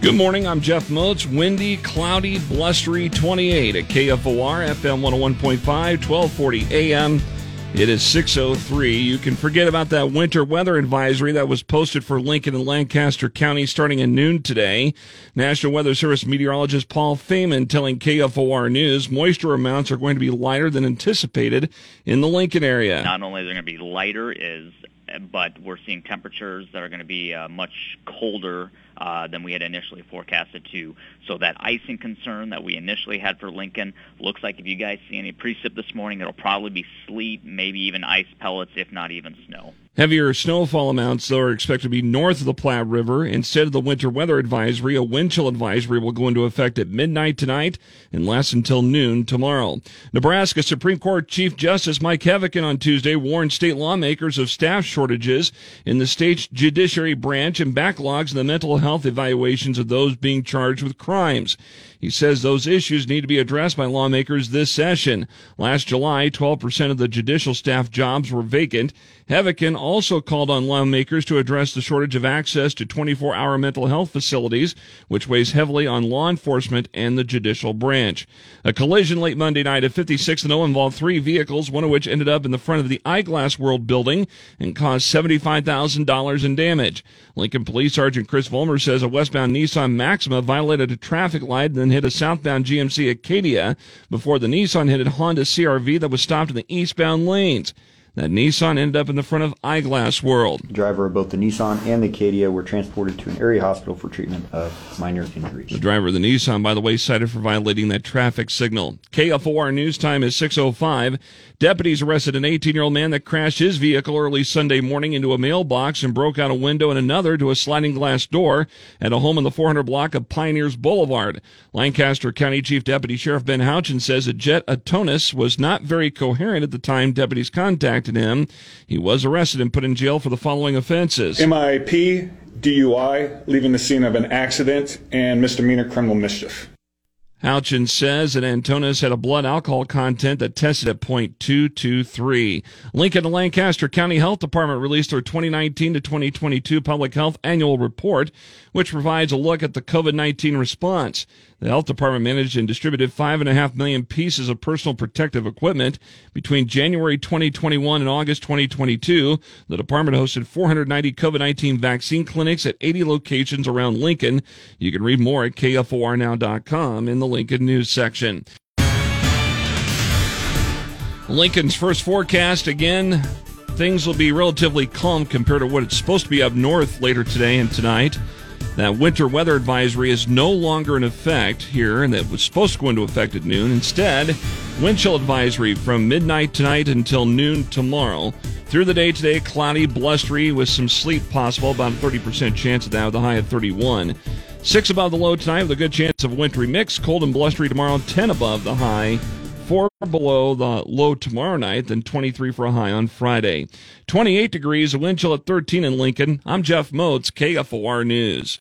Good morning. I'm Jeff Moats. Windy, cloudy, blustery 28 at KFOR FM 101.5, 1240 AM. It is 603. You can forget about that winter weather advisory that was posted for Lincoln and Lancaster County starting at noon today. National Weather Service meteorologist Paul Fajman telling KFOR News moisture amounts are going to be lighter than anticipated in the Lincoln area. Not only are they going to be lighter, is but we're seeing temperatures that are going to be uh, much colder uh, than we had initially forecasted to. So that icing concern that we initially had for Lincoln looks like if you guys see any precip this morning, it'll probably be sleet, maybe even ice pellets, if not even snow. Heavier snowfall amounts, though, are expected to be north of the Platte River. Instead of the winter weather advisory, a wind chill advisory will go into effect at midnight tonight and last until noon tomorrow. Nebraska Supreme Court Chief Justice Mike Heavican on Tuesday warned state lawmakers of staff shortages in the state's judiciary branch and backlogs in the mental health evaluations of those being charged with crimes. He says those issues need to be addressed by lawmakers this session. Last July, 12% of the judicial staff jobs were vacant. Heavican also called on lawmakers to address the shortage of access to 24 hour mental health facilities, which weighs heavily on law enforcement and the judicial branch. A collision late Monday night at 56th and O involved three vehicles, one of which ended up in the front of the Eyeglass World building and caused $75,000 in damage. Lincoln Police Sergeant Chris Vollmer says a westbound Nissan Maxima violated a traffic light and then hit a southbound GMC Acadia before the Nissan hit a Honda CRV that was stopped in the eastbound lanes. That Nissan ended up in the front of Eyeglass World. The driver of both the Nissan and the Acadia were transported to an area hospital for treatment of minor injuries. The driver of the Nissan, by the way, cited for violating that traffic signal. KFOR news time is 6.05. Deputies arrested an 18-year-old man that crashed his vehicle early Sunday morning into a mailbox and broke out a window and another to a sliding glass door at a home in the 400 block of Pioneers Boulevard. Lancaster County Chief Deputy Sheriff Ben Houchin says that Jet Antonis was not very coherent at the time deputies contacted contacted him. He was arrested and put in jail for the following offenses MIP, DUI, leaving the scene of an accident, and misdemeanor criminal mischief. Houchin says that Antonis had a blood alcohol content that tested at 0.223. Lincoln and Lancaster County Health Department released their 2019 to 2022 Public Health Annual Report, which provides a look at the COVID-19 response. The health department managed and distributed five and a half million pieces of personal protective equipment between January 2021 and August 2022. The department hosted 490 COVID-19 vaccine clinics at 80 locations around Lincoln. You can read more at kfornow.com in the Lincoln News section. Lincoln's first forecast again. Things will be relatively calm compared to what it's supposed to be up north later today and tonight. That winter weather advisory is no longer in effect here, and that was supposed to go into effect at noon. Instead, wind chill advisory from midnight tonight until noon tomorrow. Through the day today, cloudy, blustery, with some sleet possible, about a 30% chance of that, with a high of 31. Six above the low tonight, with a good chance of wintry mix. Cold and blustery tomorrow, 10 above the high four below the low tomorrow night, then 23 for a high on Friday. 28 degrees, a wind chill at 13 in Lincoln. I'm Jeff Moats, KFOR News.